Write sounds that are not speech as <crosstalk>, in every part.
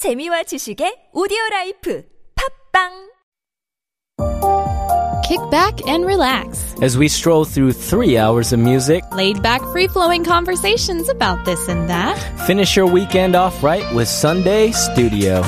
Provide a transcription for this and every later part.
재미와 지식의 오디오 라이프 팝빵 Kick back and relax. as we stroll through three hours of music. Laid back, free flowing conversations about this and that. Finish your weekend off right with Sunday Studio.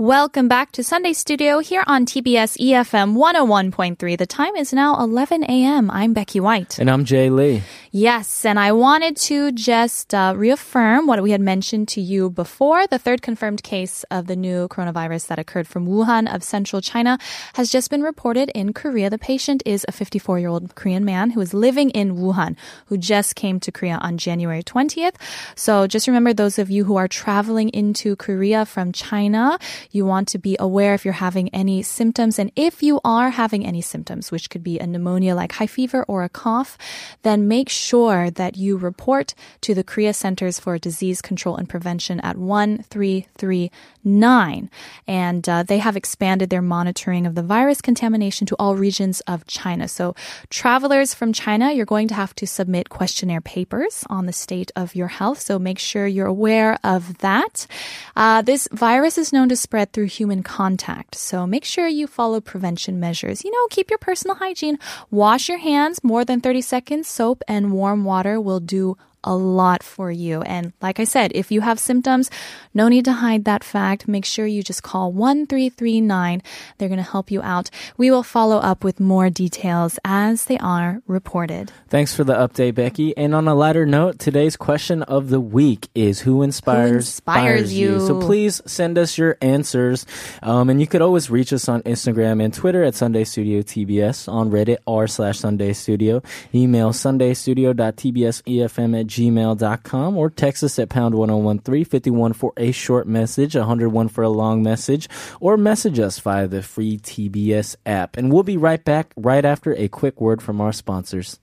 Welcome back to Sunday Studio here on TBS EFM 101.3. The time is now 11 a.m. I'm Becky White. And I'm Jay Lee. Yes, and I wanted to just uh, reaffirm what we had mentioned to you before. The third confirmed case of the new coronavirus that occurred from Wuhan of central China has just been reported in Korea. The patient is a 54 year old Korean man who is living in Wuhan, who just came to Korea on January 20th. So just remember those of you who are traveling into Korea from China, you want to be aware if you're having any symptoms. And if you are having any symptoms, which could be a pneumonia like high fever or a cough, then make sure that you report to the Korea Centers for Disease Control and Prevention at 1339. And uh, they have expanded their monitoring of the virus contamination to all regions of China. So travelers from China, you're going to have to submit questionnaire papers on the state of your health. So make sure you're aware of that. Uh, this virus is known to spread through human contact. So make sure you follow prevention measures. You know, keep your personal hygiene. Wash your hands more than 30 seconds. Soap and warm water will do a lot for you. And like I said, if you have symptoms, no need to hide that fact. Make sure you just call 1339. They're going to help you out. We will follow up with more details as they are reported. Thanks for the update, Becky. And on a lighter note, today's question of the week is who inspires, inspires you? So please send us your answers. Um, and you could always reach us on Instagram and Twitter at Sunday Studio TBS, on Reddit r slash Sunday Studio. Email sundaystudio.tbsefm at gmail.com or text us at pound 1013 51 for a short message, 101 for a long message, or message us via the free TBS app. And we'll be right back right after a quick word from our sponsors.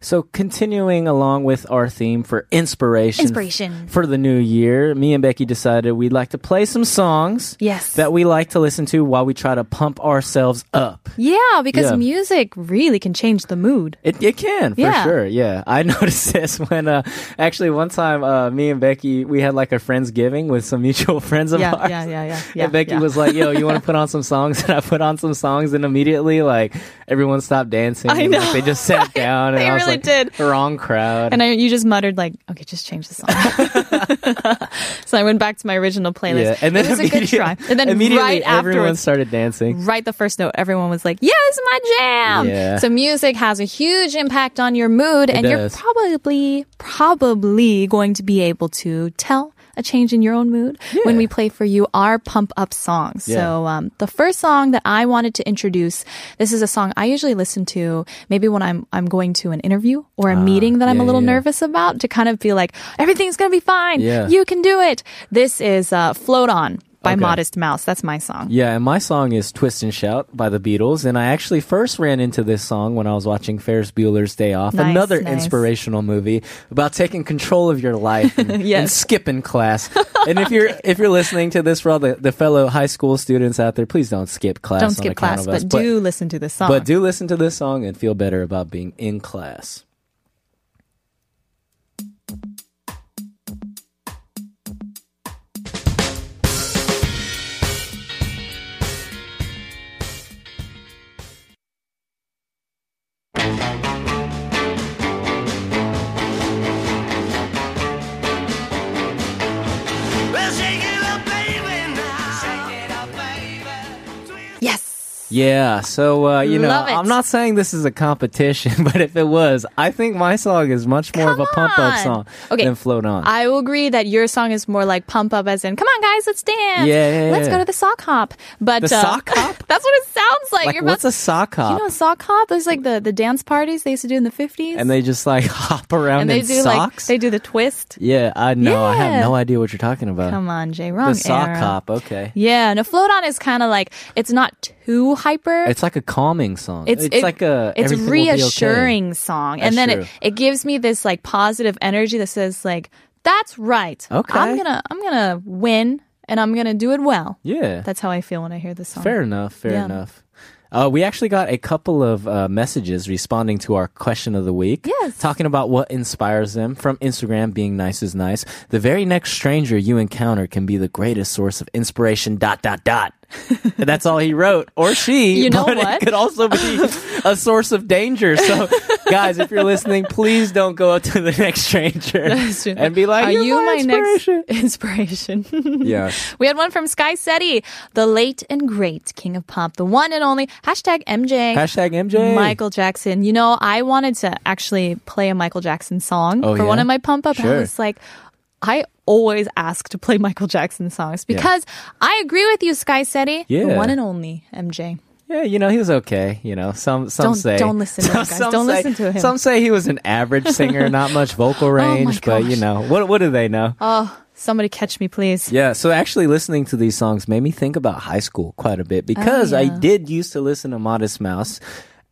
So, continuing along with our theme for inspiration, Inspiration. for the new year, me and Becky decided we'd like to play some songs Yes. that we like to listen to while we try to pump ourselves up. Yeah, because Yeah. music really can change the mood. It, it can for Yeah. sure. Yeah, I <laughs> noticed this when uh, actually one time uh, me and Becky we had like a friendsgiving with some mutual <laughs> friends of Yeah, ours. yeah, yeah, yeah, yeah, and Becky was like, "Yo, you want to <laughs> put on some songs?" And I put on some songs, and immediately like everyone stopped dancing. I and, like, they just sat down. and They really like, did. The wrong crowd. And I, you just muttered like, "Okay, just change the song." <laughs> so I went back to my original playlist. yeah, and then it was a good try. And then immediately right everyone started dancing. right the first note, everyone was like, "Yeah, is my jam." Yeah. So music has a huge impact on your mood, and you're probably probably going to be able to tell a change in your own mood when we play for you our pump up songs. Yeah. So um, the first song that I wanted to introduce, this is a song I usually listen to maybe when I'm I'm going to an interview or a meeting that I'm Ah, yeah, a little yeah. nervous about to kind of feel like everything's gonna be fine. Yeah. You can do it. This is uh, "Float On" by Okay. Modest Mouse. That's my song. Yeah, and my song is Twist and Shout by the Beatles. And I actually first ran into this song when I was watching Ferris Bueller's Day Off, Nice, another nice. inspirational movie about taking control of your life and, <laughs> and skipping class. <laughs> and if you're if you're listening to this for all the, the fellow high school students out there, please don't skip class. Don't skip class, us. but do listen to this song. But do listen to this song and feel better about being in class. Yeah, so uh, you know. I'm not saying this is a competition, <laughs> but if it was, I think my song is much more of a pump up song Okay, than Float On. I will agree that your song is more like pump up, as in, come on, guys, let's dance. Yeah, yeah, Let's yeah. go to the sock hop. But The uh, sock hop? <laughs> that's what it sounds like. like, You're what's about, a sock hop? you know, a sock hop. Those like the the dance parties they used to do in the fifties. and they just like <laughs> hop around and they do socks. like they do the twist. yeah, I know. I have no idea what you're talking about. Come on, Jay, wrong the sock era. hop. Okay, Yeah, no, float on is kind of like it's not too hyper. it's like a calming song. It's, It's, it- like a it's be okay. reassuring song, and That's then true. it it gives me this like positive energy that says like that's right. Okay. I'm gonna I'm gonna win, and I'm gonna do it well. Yeah, That's how I feel when I hear this song. fair enough. Fair Yeah. enough. Uh, we actually got a couple of uh, messages responding to our question of the week. Yes. Talking about what inspires them from Instagram, being nice is nice. The very next stranger you encounter can be the greatest source of inspiration, dot, dot, dot. And <laughs> That's all he wrote. Or she. You know but what? It could also be <laughs> a source of danger. So, guys, if you're listening, please don't go up to the next stranger <laughs> and be like, Are "You're you my, inspiration." next inspiration? <laughs> <laughs> Yeah. We had one from Sky Seti, the late and great king of pop, the one and only hashtag MJ. Hashtag MJ. Michael Jackson. You know, I wanted to actually play a Michael Jackson song Oh, for yeah? one of my pump up. Sure. I was like, I always ask to play Michael Jackson songs because I agree with you, Sky Seti. The one and only MJ. Yeah, you know, he was okay. You know, some some Don't- say don't listen to him, <laughs> guys. Don't say, listen to him. Some say he was an average singer, <laughs> not much vocal range, but you know, what what do they know? Oh, somebody catch me, please. Yeah, so actually listening to these songs made me think about high school quite a bit because I Oh, yeah. did used to listen to Modest Mouse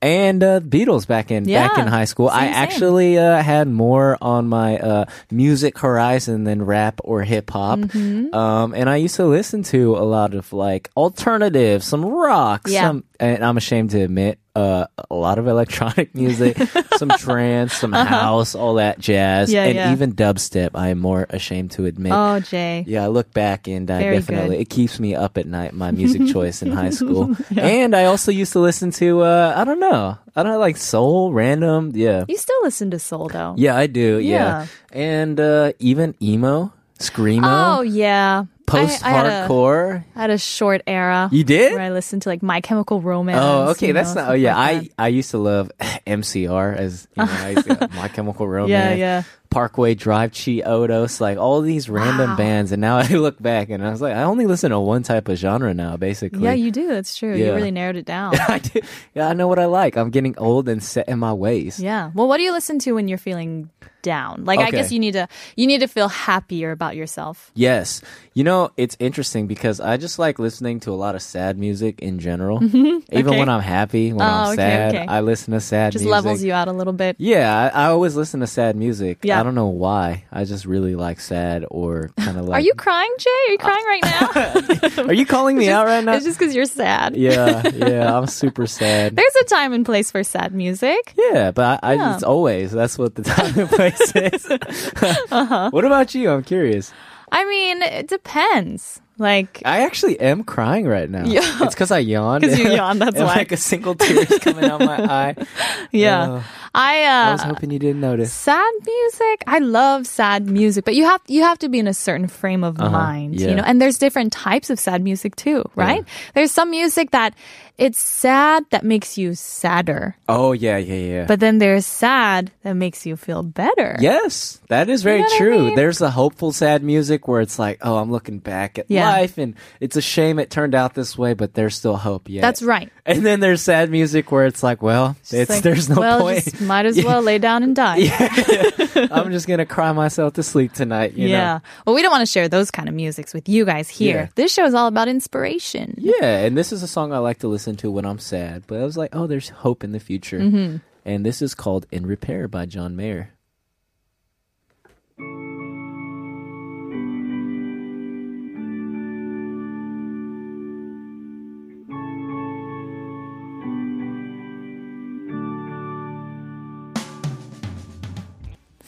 and uh, Beatles back in back in high school. I same, same. actually uh, had more on my uh, music horizon than rap or hip hop, Mm-hmm. um, and I used to listen to a lot of like alternative, some rock, Yeah. some, and I'm ashamed to admit. Uh, a lot of electronic <laughs> music, some <laughs> trance, some house, all that jazz, Uh-huh. Yeah, and yeah. even dubstep. I am more ashamed to admit. Oh, Jay. Yeah, I look back and I Very definitely it keeps me up at night. My music <laughs> choice in high school, and I also used to listen to uh, I don't know, I don't know, like soul, random, yeah, You still listen to soul, though. yeah, I do, yeah, Yeah. and uh, even emo, screamo, Oh, yeah. Post I, I hardcore. I had a short era. You did? Where I listened to like My Chemical Romance. Oh, okay, you that's know, not. Oh, yeah, like I I used to love <laughs> MCR as you know, I used to, <laughs> My Chemical Romance. Yeah, yeah. Parkway Drive, Chiodos, like all these random Wow. bands, and now <laughs> I look back and I was like, I only listen to one type of genre now, basically. Yeah, you do. That's true. Yeah. You really narrowed it down. I do. Yeah, I know what I like. I'm getting old and set in my ways. yeah. Well, what do you listen to when you're feeling down? Like, I Okay. guess you need to you need to feel happier about yourself. Yes. You know, it's interesting because I just like listening to a lot of sad music in general. <laughs> Even. Okay. when I'm happy, when Oh, I'm okay, sad, okay. I listen to sad Just music. levels you out a little bit. Yeah, I, I always listen to sad music. Yeah. I don't know why. I just really like sad or kind of like. Are you crying, Jay? Are you crying right now? <laughs> <laughs> Are you calling me out right now? It's just because you're sad. yeah, <laughs> yeah, I'm super sad. There's a time and place for sad music. Yeah, but I, I, it's always that's what the time and place is. <laughs> Uh-huh. What about you? I'm curious. I mean, it depends. Like, I actually am crying right now. Yeah. It's because I yawned. 'Cause you yawned, that's And, why. Like a single tear is coming out my eye. yeah, Oh, I I uh, was hoping you didn't notice. sad music i love sad music but you have you have to be in a certain frame of mind yeah. you know and there's different types of sad music too right there's some music that it's sad that makes you sadder Oh yeah, yeah, yeah. but then there's sad that makes you feel better Yes, that is very know what I true. mean? There's the hopeful sad music where it's like, oh, I'm looking back at Yeah. life and it's a shame it turned out this way, but there's still hope Yeah, that's right And then there's sad music where it's like, well, It's it's, like, there's no well point. Might as well lay down and die <laughs> I'm just gonna cry myself to sleep tonight. You yeah well we don't want to share those kind of musics with you guys here Yeah. this show is all about inspiration Yeah, and this is a song I like to listen to when I'm sad. But I was like, oh, there's hope in the future. Mm-hmm. And this is called "In Repair" by John Mayer.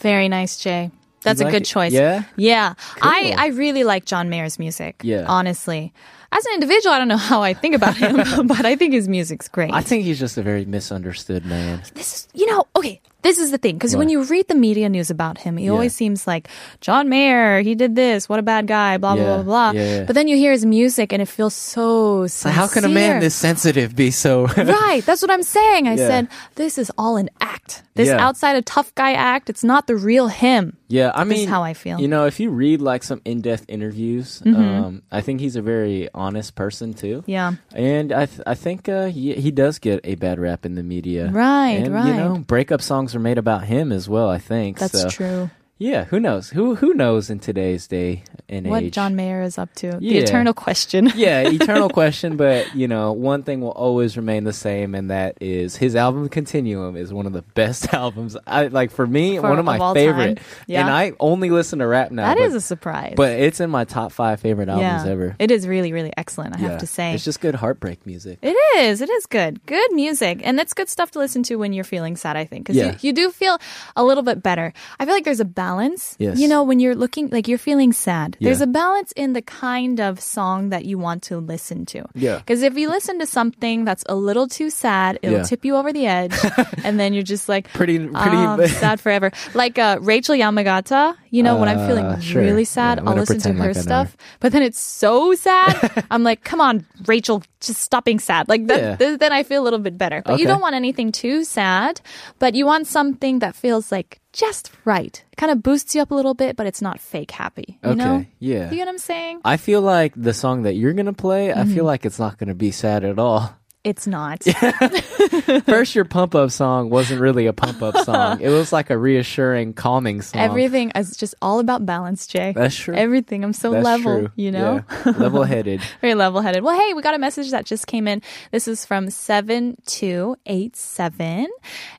Very nice jay that's You a like good it? choice Yeah? Yeah, I, I really like John Mayer's music. Yeah. honestly, as an individual, I don't know <laughs> how I think about him, <laughs> but I think his music's great. I think he's just a very misunderstood man. this is, you know, okay. This is the thing, because when you read the media news about him, he Yeah. always seems like John Mayer. He did this. What a bad guy. Blah blah Yeah, blah blah. yeah. But then you hear his music, and it feels so. So how can a man this sensitive be so? <laughs> Right, that's what I'm saying. I said this is all an act. This outside a tough guy act. It's not the real him. Yeah, I This is mean, how I feel. You know, if you read like some in-depth interviews, um, I think he's a very honest person too. Mm-hmm. Yeah. and I th- I think uh, he he does get a bad rap in the media. Right, and, You know, breakup songs are made about him as well. I think That's so. true. Yeah, who knows? Who who knows in today's day and What age? What John Mayer is up to. The eternal question. <laughs> yeah, eternal <laughs> question, but you know, one thing will always remain the same, and that is his album Continuum is one of the best <laughs> albums. I like for me, For- one of my of favorite. time? Yeah. And I only listen to rap now. That but, is a surprise. but it's in my top five favorite albums yeah. ever. It is really, really excellent, I Yeah. have to say. it's just good heartbreak music. It is. It is good. Good music. And that's good stuff to listen to when you're feeling sad, I think. Because Yeah. you, you do feel a little bit better. I feel like there's a balance. Yes. You know, when you're looking, like you're feeling sad, there's a balance in the kind of song that you want to listen to. Yeah. Because if you listen to something that's a little too sad, it'll Yeah. tip you over the edge. <laughs> and then you're just like, Pretty, pretty. um, <laughs> sad forever. Like uh, Rachel Yamagata, you know, when I'm feeling Uh, sure. really sad, Yeah, I'll listen to her like stuff. But then it's so sad. <laughs> I'm like, come on, Rachel, just stop being sad. Like that, Yeah. th- then I feel a little bit better. But you don't want anything too sad, but you want something that feels like just right. It kind of boosts you up a little bit, but it's not fake happy. You okay, know? yeah. You get what I'm saying? I feel like the song that you're gonna play, I Mm-hmm. feel like it's not gonna be sad at all. It's not. <laughs> First, your pump up song wasn't really a pump up <laughs> song. It was like a reassuring, calming song. Everything is just all about balance, Jay. That's true. Everything. I'm so That's level, true. you know? level headed. <laughs> Very level headed. Well, hey, we got a message that just came in. This is from 7287.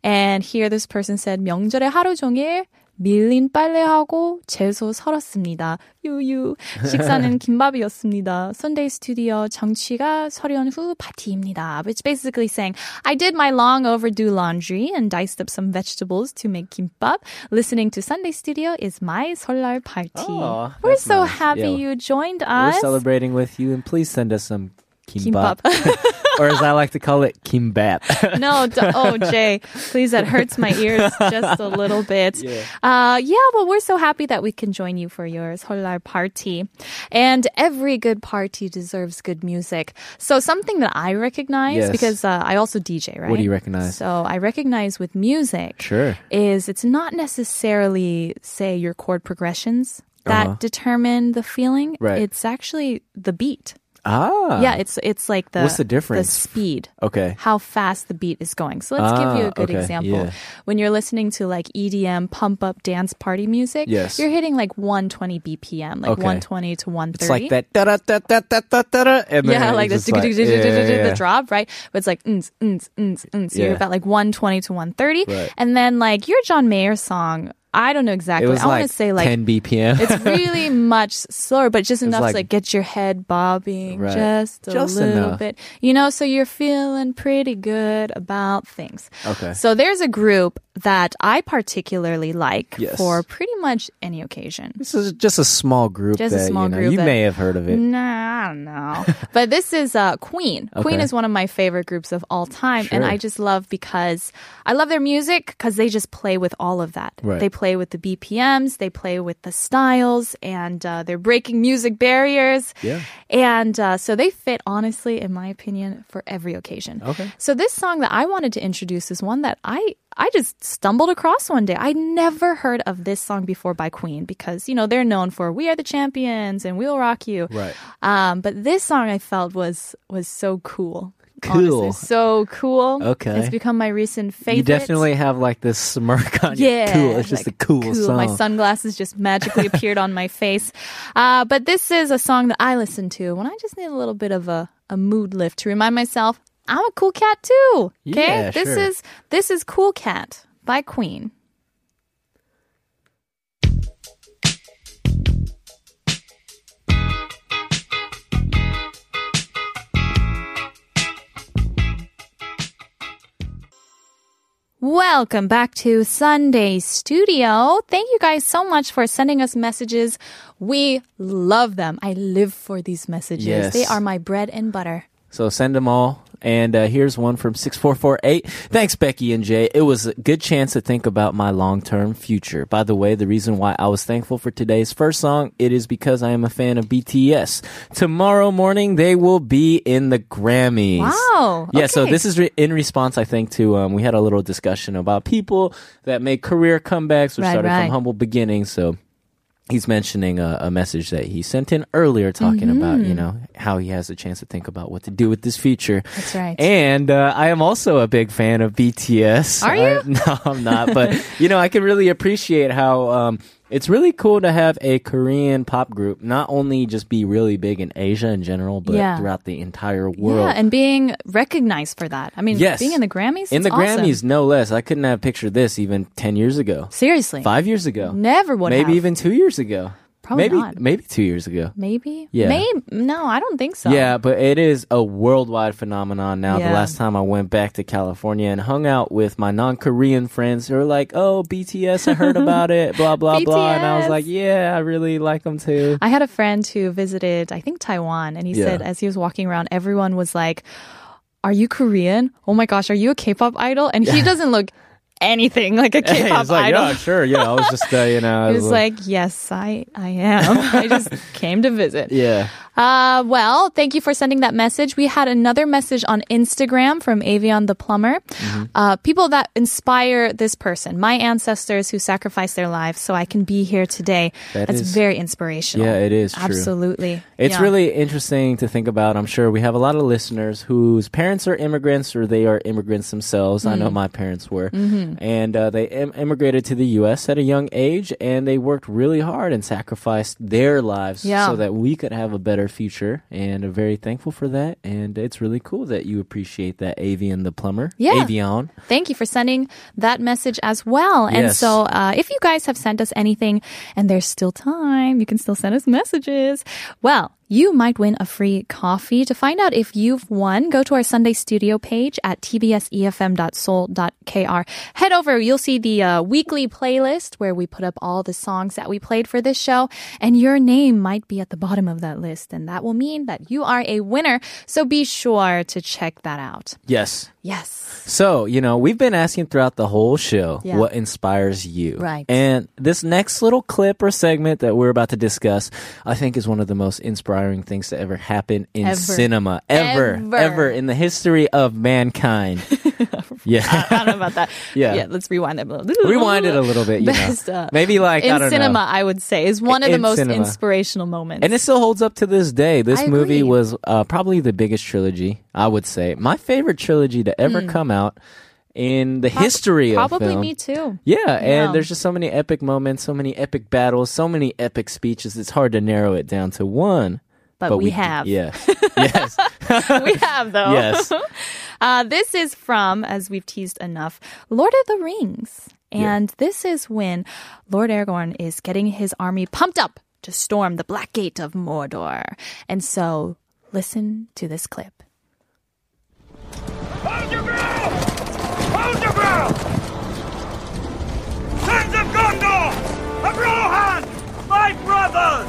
And here this person said, 명절에 하루 종일 밀린 빨래하고 채소 썰었습니다. 유유. 식사는 <laughs> 김밥이었습니다. Sunday studio 정취가 설연 후 파티입니다. Which basically saying, I did my long overdue laundry and diced up some vegetables to make kimbap. Listening to Sunday studio is my 설날 party. Aw, We're that's so nice. happy Yeah. you joined We're us. celebrating with you, and please send us some kimbap, <laughs> Kimbap. or as I like to call it, kimbap. <laughs> no, d- oh Jay, please, that hurts my ears just a little bit. Yeah. Uh, yeah, well, we're so happy that we can join you for your Seollal party. And every good party deserves good music. So something that I recognize, Yes. because uh, I also DJ, right? What do you recognize? So I recognize with music Sure. is it's not necessarily, say, your chord progressions that Uh-huh. determine the feeling. Right. It's actually the beat. Ah. yeah, it's it's like the What's the difference? The speed Okay. how fast the beat is going. So let's give you a Ah, good okay, example. yeah. When you're listening to like EDM pump up dance party music, Yes. you're hitting like 120 BPM, like Okay. 120 to 130. It's like that da da da da da da da da, and then Yeah, like just like- yeah, yeah, the drop, right? But it's like mm, mm, mm, mm. So you're about like 120 to 130. Right. And then like your John Mayer song, I don't know exactly. I want to say like 10 BPM. it's really <laughs> much slower, but just enough like- to like get your head bobbing Right. just a Just little enough. bit. You know, so you're feeling pretty good about things. Okay. So there's a group that I particularly like Yes. for pretty much any occasion. this is just a small group Just a small you know group you that- may have heard of it. Nah, I don't know. <laughs> but this is uh, Queen. Queen is one of my favorite groups of all time. And I just love because I love their music because they just play with all of that. Right. They play with the BPMs, they play with the styles, and uh, they're breaking music barriers. Yeah. And uh, so they fit, honestly, in my opinion, for every occasion. Okay. So this song that I wanted to introduce is one that I I just stumbled across one day. I'd never heard of this song before by Queen because you know they're known for "We Are the Champions" and "We'll Rock You." Right. Um, but this song I felt was was so cool. Cool. Honestly, so cool. Okay. It's become my recent favorite. You definitely have like this smirk on your Yeah, cool. It's just like, a cool, song. My sunglasses just magically <laughs> appeared on my face. Uh, but this is a song that I listen to when I just need a little bit of a, a mood lift to remind myself I'm a cool cat too. Okay, Yeah, this sure. is this is Cool Cat by Queen. Welcome back to Sunday Studio. Thank you guys so much for sending us messages. We love them. I live for these messages. Yes. They are my bread and butter. So send them all. And uh, here's one from 6448. Thanks, Becky and Jay. It was a good chance to think about my long term future. By the way, the reason why I was thankful for today's first song, it is because I am a fan of BTS. Tomorrow morning, they will be in the Grammys. Wow. Yeah, so this is re- in response, I think, to um, we had a little discussion about people that make career comebacks or Right, started right. from humble beginnings. So he's mentioning a, a message that he sent in earlier talking about, Mm-hmm. you know, how he has a chance to think about what to do with this future. That's right. And uh, I am also a big fan of BTS. Are I- you? <laughs> no, I'm not. But, you know, I can really appreciate how. Um, It's really cool to have a Korean pop group not only just be really big in Asia in general, but Yeah. throughout the entire world. Yeah, and being recognized for that. I mean, Yes. being in the Grammys. in the awesome. Grammys, no less. I couldn't have pictured this even 10 years ago, Seriously. five years ago, Never would maybe have. even two years ago. Probably maybe, not. Maybe two years ago. Maybe. Yeah. Maybe. No, I don't think so. Yeah, but it is a worldwide phenomenon now. Yeah. The last time I went back to California and hung out with my non-Korean friends, they were like, "Oh, BTS, I heard about it, blah blah blah," and I was <laughs> like, "Yeah, I really like them too." I had a friend who visited, I think, Taiwan, and he Yeah. said as he was walking around, everyone was like, Are you Korean? Oh my gosh, are you a K pop idol? And he <laughs> doesn't look anything like a <laughs> K pop It's like, idol. yeah, sure, yeah. I was just, uh, you <laughs> know, He was like, Yes, I, I am. <laughs> I just came to visit. yeah. Uh, well, thank you for sending that message. We had another message on Instagram from Avion the plumber. Mm-hmm. Uh, people that inspire this person, my ancestors who sacrificed their lives so I can be here today. That That's is- very inspirational. Yeah, it is true. Absolutely. It's Yeah. really interesting to think about. I'm sure we have a lot of listeners whose parents are immigrants or they are immigrants themselves. I know Mm. my parents were. Mm-hmm. And uh, they Im- immigrated to the U.S. at a young age and they worked really hard and sacrificed their lives Yeah. so that we could have a better future. And are very thankful for that. And it's really cool that you appreciate that, Avian the plumber. Yeah. Avion. Thank you for sending that message as well. And Yes. so, uh, if you guys have sent us anything and there's still time, you can still send us messages. Well, you might win a free coffee. To find out if you've won, go to our Sunday studio page at tbsefm.seoul.kr. Head over, you'll see the uh, weekly playlist where we put up all the songs that we played for this show, and your name might be at the bottom of that list, and that will mean that you are a winner. So be sure to check that out. Yes. Yes. So, you know, we've been asking throughout the whole show Yeah. what inspires you. Right. And this next little clip or segment that we're about to discuss, I think is one of the most inspiring things to ever happen in Ever. cinema. Ever. Ever. Ever in the history of mankind. <laughs> yeah. I don't know about that. <laughs> Yeah. Yeah, let's rewind it a little. Rewind it a little bit, you know. Best, uh, Maybe like, in I don't cinema, know. I would say, is one of the most cinema. inspirational moments. And it still holds up to this day. This I movie agree. was uh, probably the biggest trilogy, I would say. My favorite trilogy to ever come out in the history of Hmm. Probably me too. Yeah, Yeah. and there's just so many epic moments, so many epic battles, so many epic speeches. It's hard to narrow it down to one. But we d- have. Yeah. <laughs> yes. <laughs> we have though. Yes. <laughs> Uh, this is from, as we've teased enough, Lord of the Rings. And this is when Lord Aragorn is getting his army pumped up to storm the Black Gate of Mordor. And so listen to this clip. Hold your ground! Hold your ground! Sons of Gondor! Of Rohan! My brothers!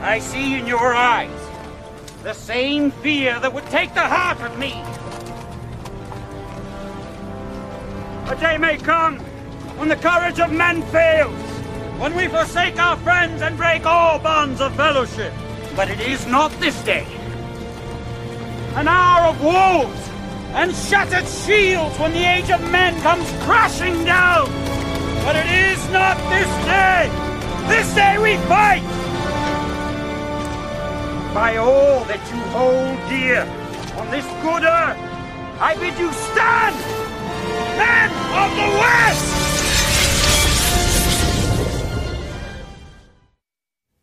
I see in your eyes the same fear that would take the heart of me. A day may come when the courage of men fails, when we forsake our friends and break all bonds of fellowship. But it is not this day an hour of woes and shattered shields when the age of men comes crashing down. But it is not this day. This day we fight. By all that you hold dear on this good earth, I bid you stand, men of the West.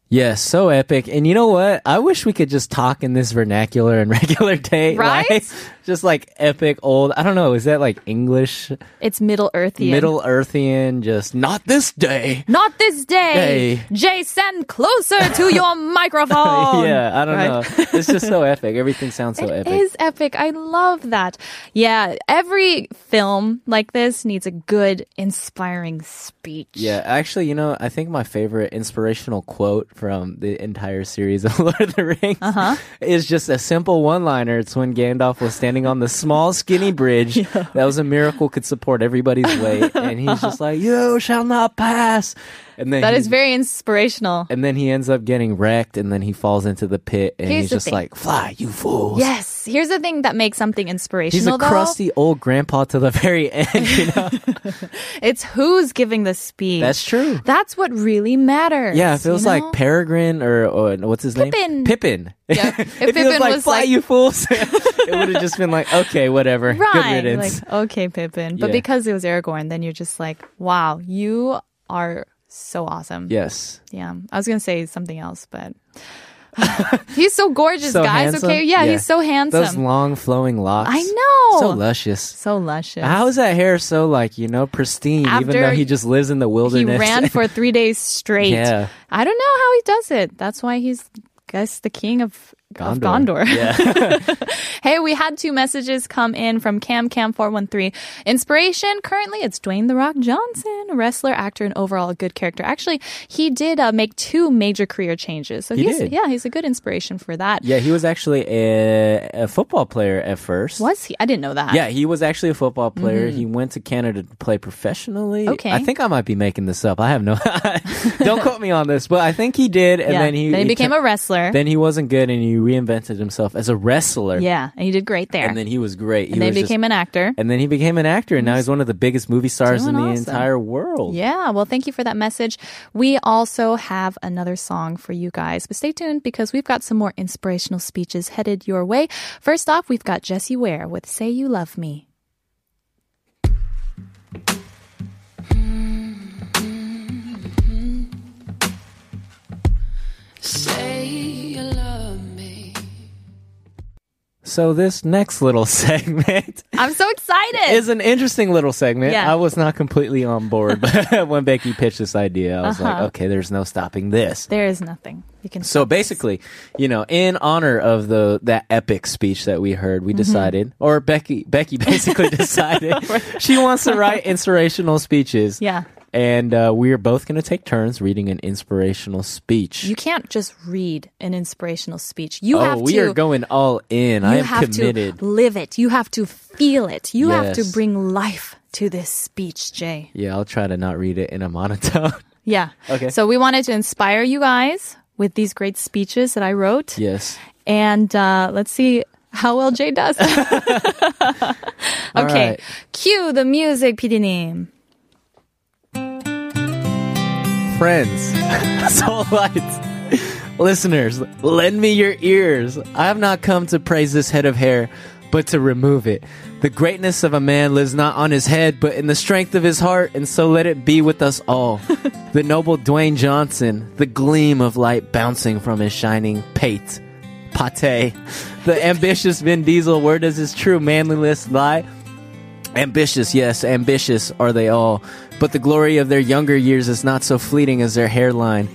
Yes, so epic. And you know what? I wish we could just talk in this vernacular in <laughs> regular day. Right? Like, just like epic old. I don't know. Is that like English? It's Middle Earthian. Middle Earthian? Just not this day. Not this day. Day. Jason, closer to <laughs> your microphone. yeah, I don't Right. know. It's just so epic. Everything sounds so It epic. is epic. I love that. Yeah, every film like this needs a good, inspiring speech. Yeah, actually, you know, I think my favorite inspirational quote from the entire series of <laughs> Lord of the Rings Uh-huh. is just a simple one-liner. It's when Gandalf was standing on the small, skinny bridge <laughs> that was a miracle could support everybody's weight, and he's just like, "You shall not pass." And then That he- is very inspirational. And then he ends up getting wrecked, and then he falls into the pit, and Here's he's just thing. like, "Fly, you fools!" Yes. Here's the thing that makes something inspirational. He's a though. crusty old grandpa to the very <laughs> end. You know, <laughs> It's who's giving the speech. that's true. That's what really matters. Yeah, if it was like know? Peregrine or, or what's his name? Pippin. Pippin. Yeah. <laughs> if, If he was like, was "Fly, like- you fools," it would have just been like, "Okay, whatever, good right. riddance." Like, okay, Pippin. But Yeah. because it was Aragorn, then you're just like, wow, you are so awesome. yes. Yeah. I was going to say something else, but <laughs> he's so gorgeous, So guys. handsome? Okay. Yeah, Yeah. he's so handsome. Those long flowing locks. I know. So luscious. So luscious. How is that hair so like you know pristine? even though he just lives in the wilderness. he ran for three days <laughs> straight. Yeah. I don't know how he does it. That's why he's, I guess, the king of of Gondor. Yeah. <laughs> <laughs> Hey, we had two messages come in from Cam Cam four one three. Inspiration currently it's Dwayne the Rock Johnson, wrestler, actor, and overall a good character. Actually, he did uh, make two major career changes. So He he's did. yeah, he's a good inspiration for that. yeah, he was actually a, a football player at first. Was he? I didn't know that. Yeah, he was actually a football player. He went to Canada to play professionally. Mm-hmm. Okay. I think I might be making this up. I have no. <laughs> Don't quote me on this, but I think he did, and Yeah. then he became tur- a wrestler. Then he wasn't good, and he reinvented himself as a wrestler. yeah, and he did great there. and then he was great. And he then was he just- became an actor. and then he became an actor, and now he's one of the biggest movie stars in the awesome. entire world. Yeah, well, thank you for that message. We also have another song for you guys, but stay tuned because we've got some more inspirational speeches headed your way. First off, we've got Jessie Ware with Say You Love Me. Say So this next little <laughs> segment I'm so excited. is an interesting little segment. Yeah. I was not completely on board, but <laughs> <laughs> when Becky pitched this idea, I was like, Uh-huh. okay, there's no stopping this. there is nothing. You can So stop this. basically, you know, in honor of the that epic speech that we heard, we decided, or Becky Becky basically decided, she wants to write inspirational speeches. Yeah. And uh, we are both going to take turns reading an inspirational speech. You can't just read an inspirational speech. You oh, have we to are going all in. I am have committed. to live it. You have to feel it. You have to bring life to this speech, Jay. Yeah, I'll try to not read it in a monotone. <laughs> Yeah. Okay. So we wanted to inspire you guys with these great speeches that I wrote. yes. And uh, let's see how well Jay does. <laughs> <laughs> okay. right. Cue the music, PD님. Friends, <laughs> Seoulites, listeners, lend me your ears. I have not come to praise this head of hair, but to remove it. The greatness of a man lives not on his head, but in the strength of his heart, and so let it be with us all. <laughs> the noble Dwayne Johnson, the gleam of light bouncing from his shining pate. Pate. The ambitious Vin Diesel, where does his true manliness lie? Ambitious, yes, ambitious are they all. But the glory of their younger years is not so fleeting as their hairline.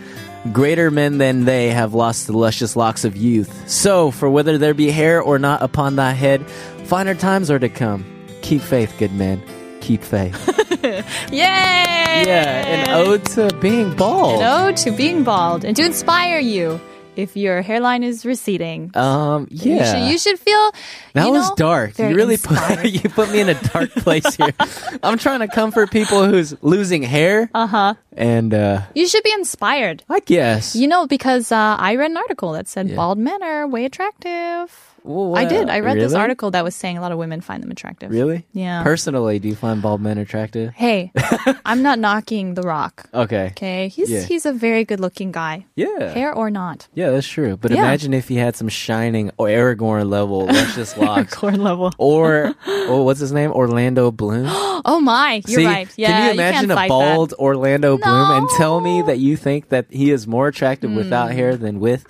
Greater men than they have lost the luscious locks of youth. So, for whether there be hair or not upon thy head, finer times are to come. Keep faith, good man. Keep faith. Yay! <laughs> yeah, an ode to being bald. An ode to being bald and to inspire you if your hairline is receding. Um, You yeah. should, you should feel. That you was know, dark. You really put <laughs> you put me in a dark <laughs> place here. I'm trying to comfort people who's losing hair. Uh huh. And uh You should be inspired. I guess. You know, because uh, I read an article that said Yeah. bald men are way attractive. Well, I did. I read this article that was saying a lot of women find them attractive. Really? Yeah. Personally, do you find bald men attractive? Hey, <laughs> I'm not knocking The Rock. Okay. Okay, he's Yeah. he's a very good looking guy, Yeah. hair or not. Yeah, that's true. But Yeah. imagine if he had some shining or Aragorn level luscious locks. Corn level. Or, <laughs> oh, what's his name? Orlando Bloom. <gasps> Oh my, you're See, right. Yeah, can you imagine can't a bald Orlando Bloom and tell me that you think that he is more attractive without Hmm. hair than with?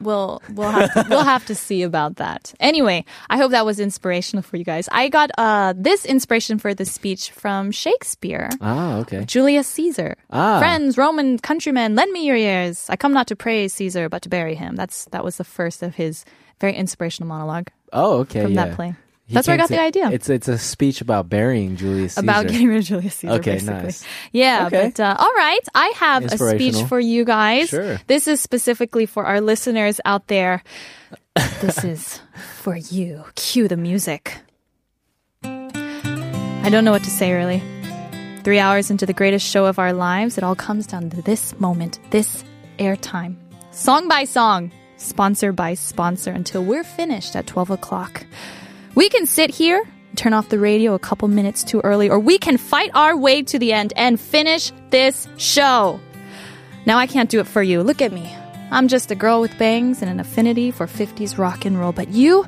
We'll we'll have to, we'll have to see about that. Anyway, I hope that was inspirational for you guys. I got uh this inspiration for the speech from Shakespeare. Ah, okay. Julius Caesar. Ah. Friends, Roman countrymen, lend me your ears. I come not to praise Caesar, but to bury him. That's that was the first of his very inspirational monologue Oh, okay. from yeah. that play. That's where I got the idea. It's it's a speech about burying Julius Caesar. about getting rid of Julius Caesar. Okay, basically. nice. Yeah, Okay. but uh, all right, I have a speech for you guys. Sure. This is specifically for our listeners out there. <laughs> this is for you. Cue the music. I don't know what to say really. Three hours into the greatest show of our lives, it all comes down to this moment, this airtime. Song by song, sponsor by sponsor, until we're finished at 12 o'clock. We can sit here, turn off the radio a couple minutes too early, or we can fight our way to the end and finish this show. Now I can't do it for you. Look at me. I'm just a girl with bangs and an affinity for 50s rock and roll, but you,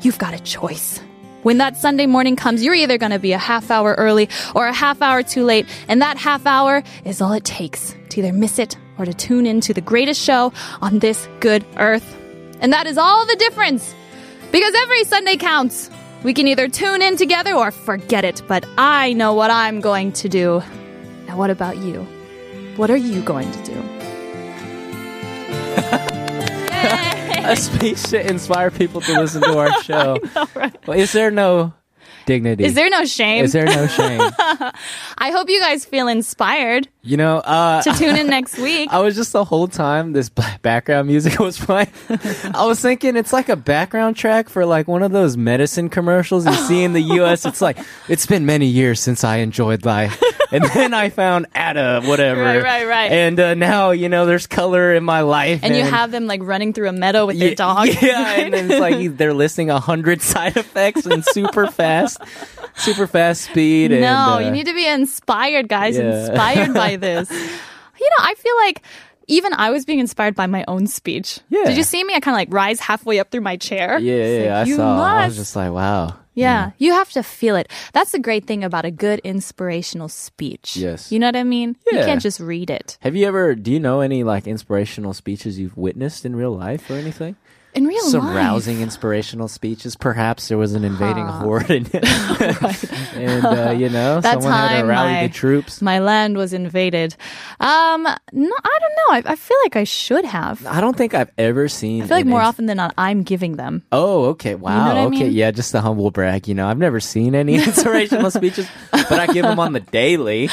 you've got a choice. When that Sunday morning comes, you're either going to be a half hour early or a half hour too late, and that half hour is all it takes to either miss it or to tune in to the greatest show on this good earth. And that is all the difference. Because every Sunday counts. We can either tune in together or forget it, but I know what I'm going to do. Now, what about you? What are you going to do? <laughs> a speech to inspire people to listen to our <laughs> show. Well, is there no dignity? Is there no shame? Is there no shame? <laughs> I hope you guys feel inspired You know, uh, to tune in <laughs> next week. I was just the whole time this background music <laughs> was playing. I was thinking it's like a background track for like one of those medicine commercials you see in the U.S. It's like it's been many years since I enjoyed life, and then I found Ada, whatever. Right, right, right. And uh, now you know there's color in my life, and you have them like running through a meadow with their dog. <laughs> Yeah, and then it's like <laughs> they're listing a hundred side effects and super fast, super fast speed. no, and, uh, you need to be inspired, guys. yeah. Inspired by <laughs> this. You know, I feel like even I was being inspired by my own speech. Yeah. Did you see me? I kind of like rise halfway up through my chair. Yeah, yeah, like, I you saw. I was just like, wow. Yeah, mm. you have to feel it. That's the great thing about a good inspirational speech. Yes. You know what I mean? You can't just read it. Have you ever? Do you know any like inspirational speeches you've witnessed in real life or anything? In real Some life. rousing inspirational speeches. Perhaps there was an invading horde, and, <laughs> and uh, you know, someone had to rally my- the troops. My land was invaded. Um, no, I don't know. I, I feel like I should have. I don't think I've ever seen. I feel like more ins- often than not, I'm giving them. Oh, okay. Wow. what I okay. mean? Yeah, just a humble brag. You know, I've never seen any <laughs> inspirational speeches, but I give them on the daily.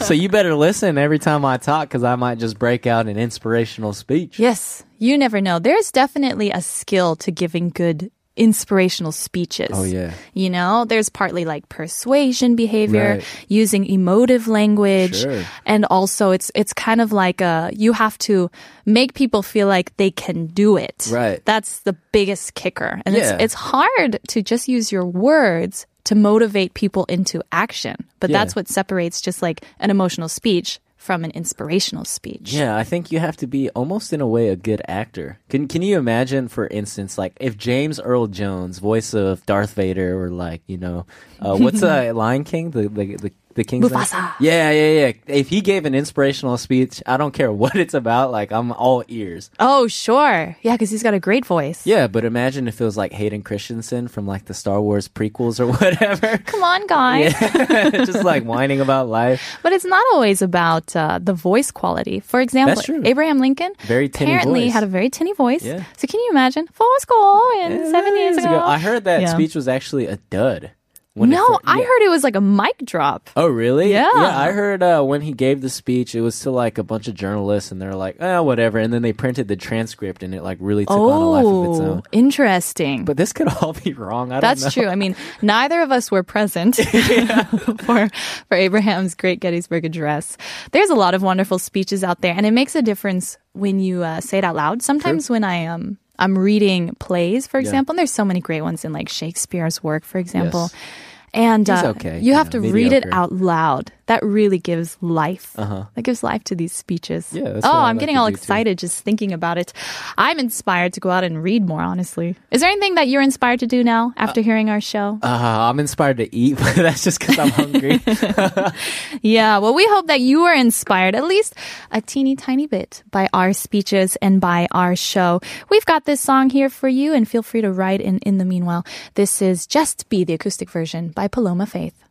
So you better listen every time I talk because I might just break out an inspirational speech. Yes, you never know. There's definitely a skill to giving good inspirational speeches. Oh, yeah. You know, there's partly like persuasion behavior, Right. using emotive language, Sure. and also it's it's kind of like a you have to make people feel like they can do it. Right. That's the biggest kicker. And Yeah. it's it's hard to just use your words to motivate people into action. But Yeah. that's what separates just like an emotional speech from an inspirational speech. Yeah, I think you have to be almost in a way a good actor. Can Can you imagine, for instance, like if James Earl Jones, voice of Darth Vader, or like you know, uh, what's <laughs> uh, Lion King, the the the, the king's? Mufasa. Yeah, yeah, yeah. If he gave an inspirational speech, I don't care what <laughs> it's about. Like I'm all ears. Oh, sure. Yeah, because he's got a great voice. Yeah, but imagine if it was like Hayden Christensen from like the Star Wars prequels or <laughs> whatever. Come on, guys. <laughs> Just like whining about life. But it's not always about uh, the voice quality. For example, Abraham Lincoln Very apparently voice. had a very tinny voice. Yeah. So can you imagine? Four score in Yeah, seven years ago. I heard that Yeah. speech was actually a dud. When No, fir- I yeah. heard it was like a mic drop. Oh, really? Yeah. Yeah, I heard uh, when he gave the speech, it was to like a bunch of journalists, and they're like, "Oh, whatever," and then they printed the transcript, and it like really took on a life of its Oh, own. interesting. But this could <laughs> all be wrong. I don't know. That's true. I mean, neither of us were present <laughs> <laughs> for for Abraham's great Gettysburg Address. There's a lot of wonderful speeches out there, and it makes a difference when you uh, say it out loud. Sometimes when I um I'm reading plays, for example, and there's so many great ones in like Shakespeare's work, for example. Yes. And uh, okay, you have know, to read it out loud. That really gives life. Uh-huh. That gives life to these speeches. Yeah, oh, I'm like getting all do, too. excited just thinking about it. I'm inspired to go out and read more, honestly. Is there anything that you're inspired to do now after hearing our show? Uh, I'm inspired to eat, <laughs> but that's just because I'm hungry. <laughs> Yeah, well, we hope that you are inspired at least a teeny tiny bit by our speeches and by our show. We've got this song here for you, and feel free to write in in the meanwhile. This is Just Be the acoustic version by Paloma Faith.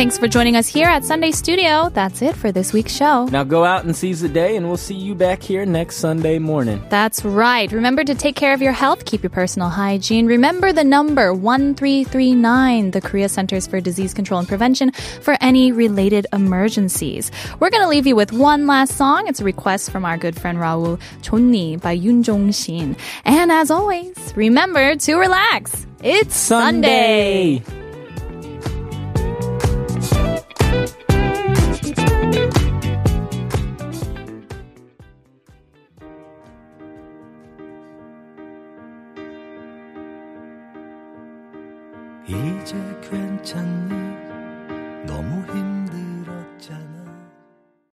Thanks for joining us here at Sunday Studio. That's it for this week's show. Now go out and seize the day, and we'll see you back here next Sunday morning. That's right. Remember to take care of your health, keep your personal hygiene. Remember the number 1339, the Korea Centers for Disease Control and Prevention, for any related emergencies. We're going to leave you with one last song. It's a request from our good friend Raul Chonni by Yoon Jong Shin. And as always, remember to relax. It's Sunday. 이